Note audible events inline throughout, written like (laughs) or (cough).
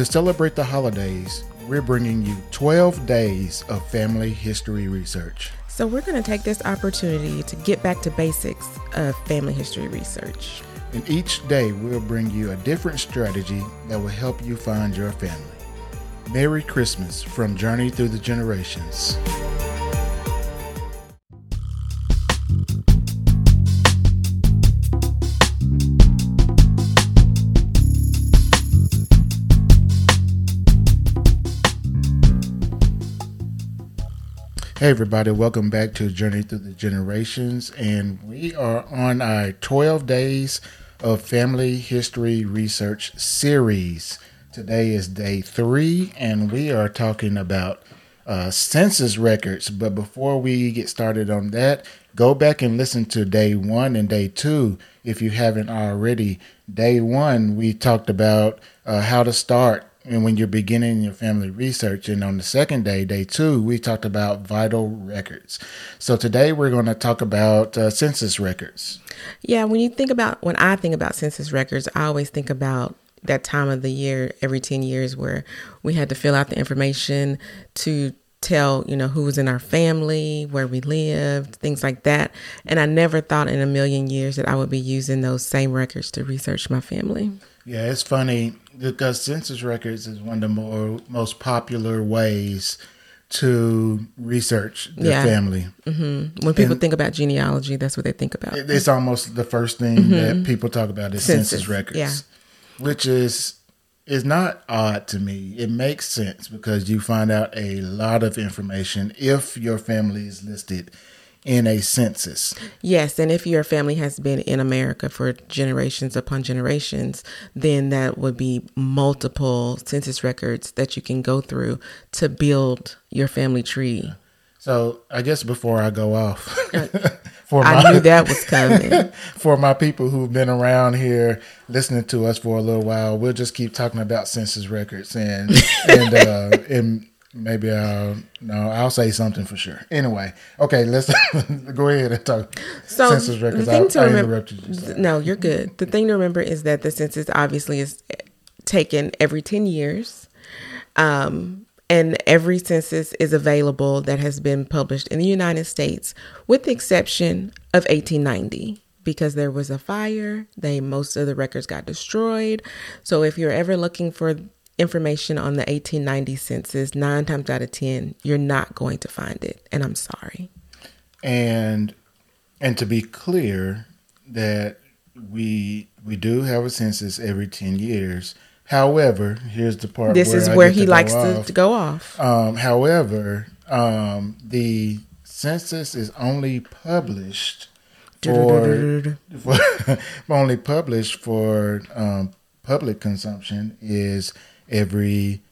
To celebrate the holidays, we're bringing you 12 days of family history research. So, we're going to take this opportunity to get back to basics of family history research. And each day, we'll bring you a different strategy that will help you find your family. Merry Christmas from Journey Through the Generations. Hey, everybody, welcome back to Journey Through the Generations. And we are on our 12 days of family history research series. Today is day three, and we are talking about uh, census records. But before we get started on that, go back and listen to day one and day two if you haven't already. Day one, we talked about uh, how to start and when you're beginning your family research. And on the second day, day two, we talked about vital records. So today we're going to talk about uh, census records. Yeah, when you think about, when I think about census records, I always think about that time of the year every 10 years where we had to fill out the information to tell you know who was in our family where we lived things like that and i never thought in a million years that i would be using those same records to research my family yeah it's funny because census records is one of the more most popular ways to research the Yeah. family. mm-hmm. when people And- think about genealogy that's what they think about It's almost the first thing that people talk about is census, Mm-hmm. Census, records, yeah. which is is not odd to me. It makes sense because you find out a lot of information if your family is listed in a census. Yes, and if your family has been in America for generations upon generations, then that would be multiple census records that you can go through to build your family tree. So I guess before I go off, (laughs) for I knew that was coming. (laughs) for my people who've been around here listening to us for a little while, we'll just keep talking about census records and and uh, (laughs) and maybe I'll no, I'll say something for sure. Anyway, okay, let's (laughs) go ahead and talk So census the thing I, to I remember, you. sorry. no, you're good. The thing to remember is that the census obviously is taken every ten years, um, and every census is available that has been published in the United States, with the exception of 1890. Because there was a fire, they most of the records got destroyed. So if you're ever looking for information on the 1890 census, nine times out of ten, you're not going to find it, and I'm sorry. and and to be clear that we we do have a census every 10 years however here's the part This where is I where he to likes off. to go off. um, however um, the census is only published for, for (laughs) only published for um, public consumption is every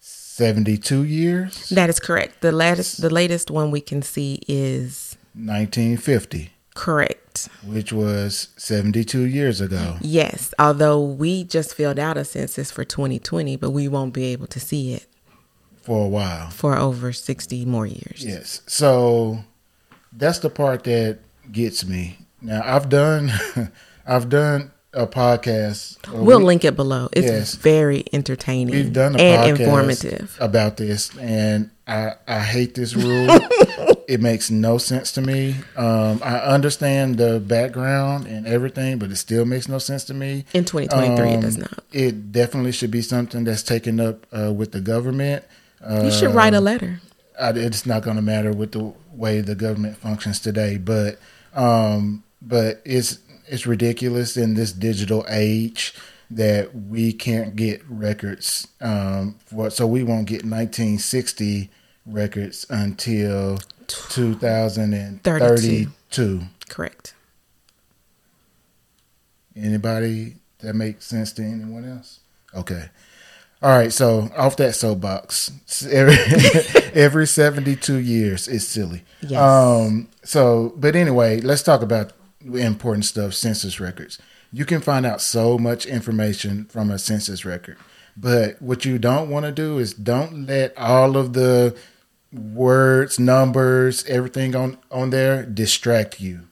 72 years That is correct. The latest the latest one we can see is 1950 correct. which was 72 years ago Yes, although we just filled out a census for 2020, but we won't be able to see it for a while. for over 60 more years. Yes. So that's the part that gets me. Now I've done (laughs) I've done a podcast. We'll we- link it below. It's Yes. very entertaining We've done a and informative. about this, and I I hate this rule. (laughs) it makes no sense to me. Um, I understand the background and everything, but it still makes no sense to me. In 2023, it does Um, not. It definitely should be something that's taken up uh, with the government. Uh, You should write a letter. I, it's not going to matter with the way the government functions today, but um, but it's it's ridiculous in this digital age that we can't get records um, for, so we won't get 1960 records until 2032. Correct. Anybody that makes sense to anyone else? Okay. All right, so off that soapbox, every, (laughs) every 72 years is silly. Yes. Um, so, but anyway, let's talk about important stuff census records. You can find out so much information from a census record, but what you don't want to do is don't let all of the words, numbers, everything on, on there distract you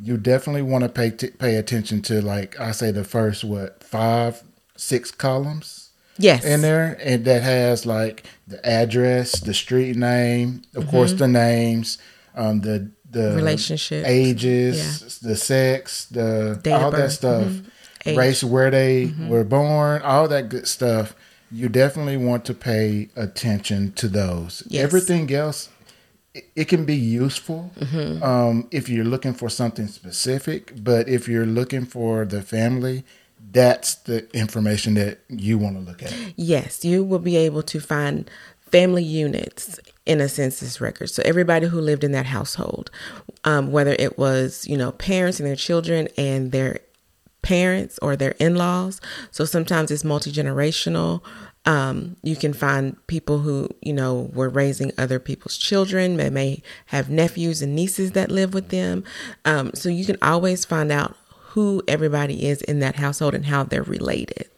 you definitely want to pay t- pay attention to like I say the first what five six columns Yes. in there, and that has like the address, the street name, of course, the names, um, the the Mm-hmm. Relationship. ages, the sex, the all that stuff, Mhm. Mm-hmm. race, where they were born, all that good stuff. You definitely want to pay attention to those. Yes. Everything else, it, it can be useful Mm-hmm. um, if you're looking for something specific. But if you're looking for the family, that's the information that you want to look at. Yes, you will be able to find family units in a census record. So everybody who lived in that household, um, whether it was you know parents and their children and their parents or their in-laws. So sometimes it's multi-generational. Um, you can find people who you know were raising other people's children. They may have nephews and nieces that live with them. Um, so you can always find out who everybody is in that household and how they're related,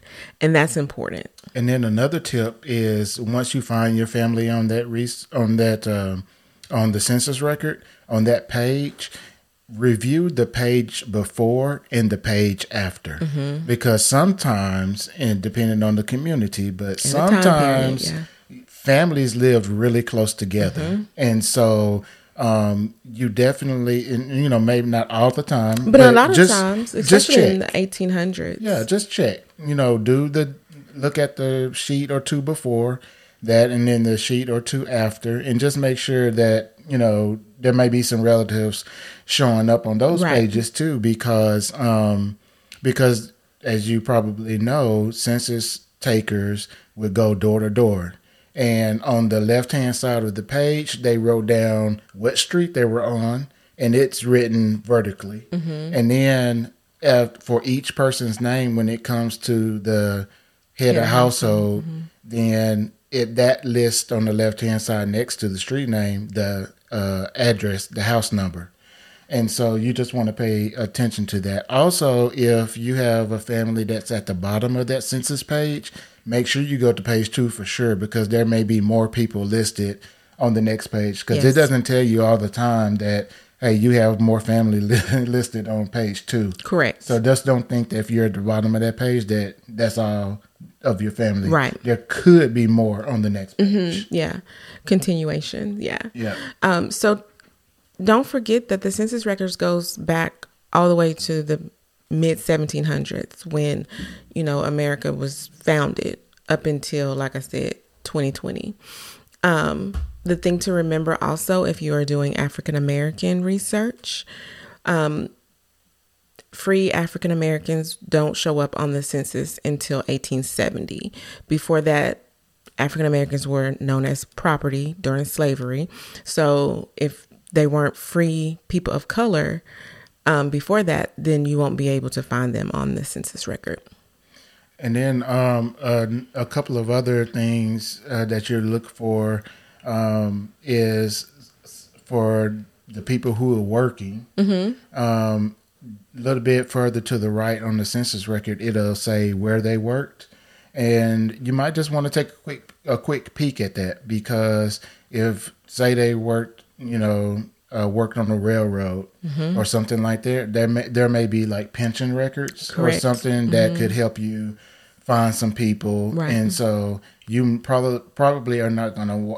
and that's important. And then another tip is once you find your family on that res- on that um, on the census record on that page, review the page before and the page after Mm-hmm. because sometimes and depending on the community, but And the time period, sometimes yeah. families lived really close together, Mm-hmm. and so. Um, you definitely, and, you know, maybe not all the time, But, a lot of just- times, just especially in check. the 1800s. Yeah, just check. You know, do the look at the sheet or two before that, and then the sheet or two after, and just make sure that you know there may be some relatives showing up on those Right. pages too, because um, because as you probably know, census takers would go door to door. And on the left hand side of the page, they wrote down what street they were on, and it's written vertically. And then uh, for each person's name, when it comes to the head Head of household, then it that list on the left hand side next to the street name, the uh, address, the house number. And so you just want to pay attention to that. Also, if you have a family that's at the bottom of that census page, make sure you go to page two for sure because there may be more people listed on the next page because Yes. it doesn't tell you all the time that, hey, you have more family li- (laughs) listed on page two. Correct. So just don't think that if you're at the bottom of that page that that's all of your family. Right. There could be more on the next page. yeah. Continuation. Yeah. Yeah. Um, so don't forget that the census records goes back all the way to the mid 1700s when, you know, America was founded up until, like I said, 2020. Um, the thing to remember also, if you are doing African American research, um, free African Americans don't show up on the census until 1870. Before that, African Americans were known as property during slavery. So if they weren't free people of color um, before that, then you won't be able to find them on the census record. And then um, uh, a couple of other things uh, that you look for um, is for the people who are working. Um, a little bit further to the right on the census record, it'll say where they worked, and you might just want to take a quick a quick peek at that because if say they worked, you know, uh, worked on the railroad or something like that, there may there may be like pension records Correct. or something that could help you find some people, Right. and so you probably probably are not gonna.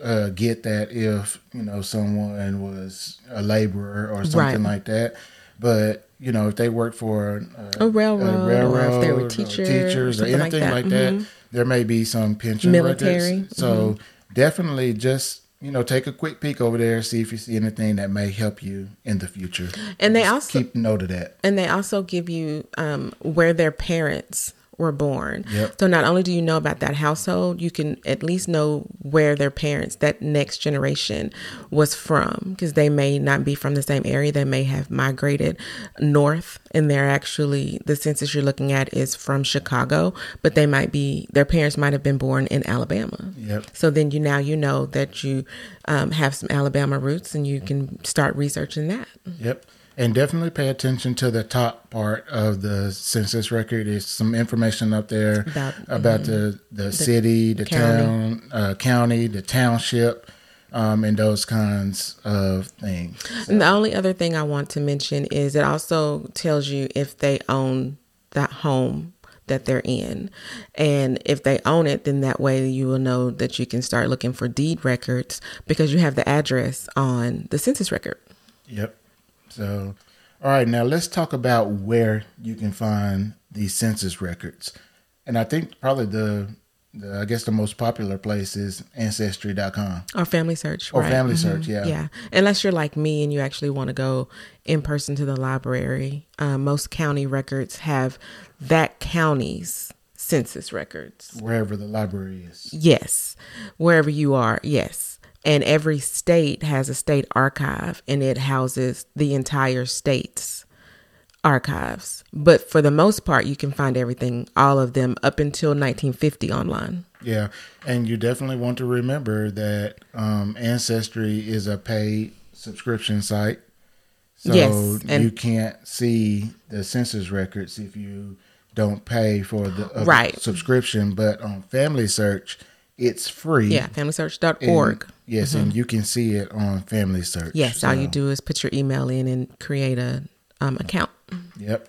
uh, get that if you know someone was a laborer or something Right. like that. But you know, if they work for uh, A railroad, or if they were or teachers, or something like anything that. like that, Mhm. there may be some pension Military. records. So definitely just you know take a quick peek over there, see if you see anything that may help you in the future. And they Just also- keep note of that. And they also give you um, where their parents were born. Yep. So not only do you know about that household, you can at least know where their parents, that next generation, was from, because they may not be from the same area. They may have migrated north, and they're actually the census you're looking at is from Chicago, but they might be their parents might have been born in Alabama. Yep. So then you now you know that you um, have some Alabama roots, and you can start researching that. Yep. And definitely pay attention to the top part of the census record. There's some information up there About- about, the, the, city, the county. town, uh, county, the township, um, and those kinds of things. And the only other thing I want to mention is it also tells you if they own that home that they're in. And if they own it, then that way you will know that you can start looking for deed records because you have the address on the census record. Yep. So, all right, now let's talk about where you can find these census records. And I think probably the, the I guess the most popular place is ancestry.com or Family Search. Or right. Family mm-hmm. Search, yeah. Yeah. Unless you're like me and you actually want to go in person to the library, uh, most county records have that county's census records. Wherever the library is. Yes. Wherever you are, yes. And every state has a state archive and it houses the entire state's archives. But for the most part, you can find everything, all of them, up until 1950 online. Yeah. And you definitely want to remember that um, Ancestry is a paid subscription site. So yes, you can't see the census records if you don't pay for the right. subscription. But on Family Search, it's free. Yeah, familysearch.org. And, yes, mm-hmm. and you can see it on Family Search. Yes, so. all you do is put your email in and create a um, account. Yep.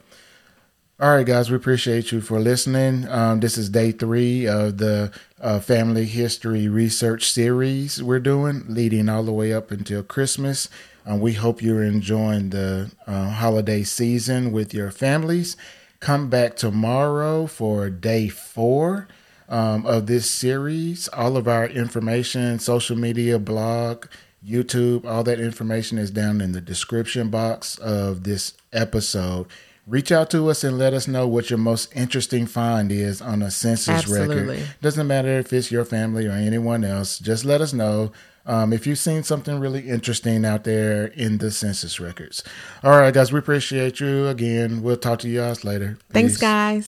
All right, guys, we appreciate you for listening. Um, this is day three of the uh, family history research series we're doing, leading all the way up until Christmas. Um, we hope you're enjoying the uh, holiday season with your families. Come back tomorrow for day four um, of this series. All of our information, social media, blog, YouTube, all that information is down in the description box of this episode. Reach out to us and let us know what your most interesting find is on a census Absolutely. record. Doesn't matter if it's your family or anyone else. Just let us know um, if you've seen something really interesting out there in the census records. All right, guys, we appreciate you again. We'll talk to you guys later. Thanks, Peace. guys.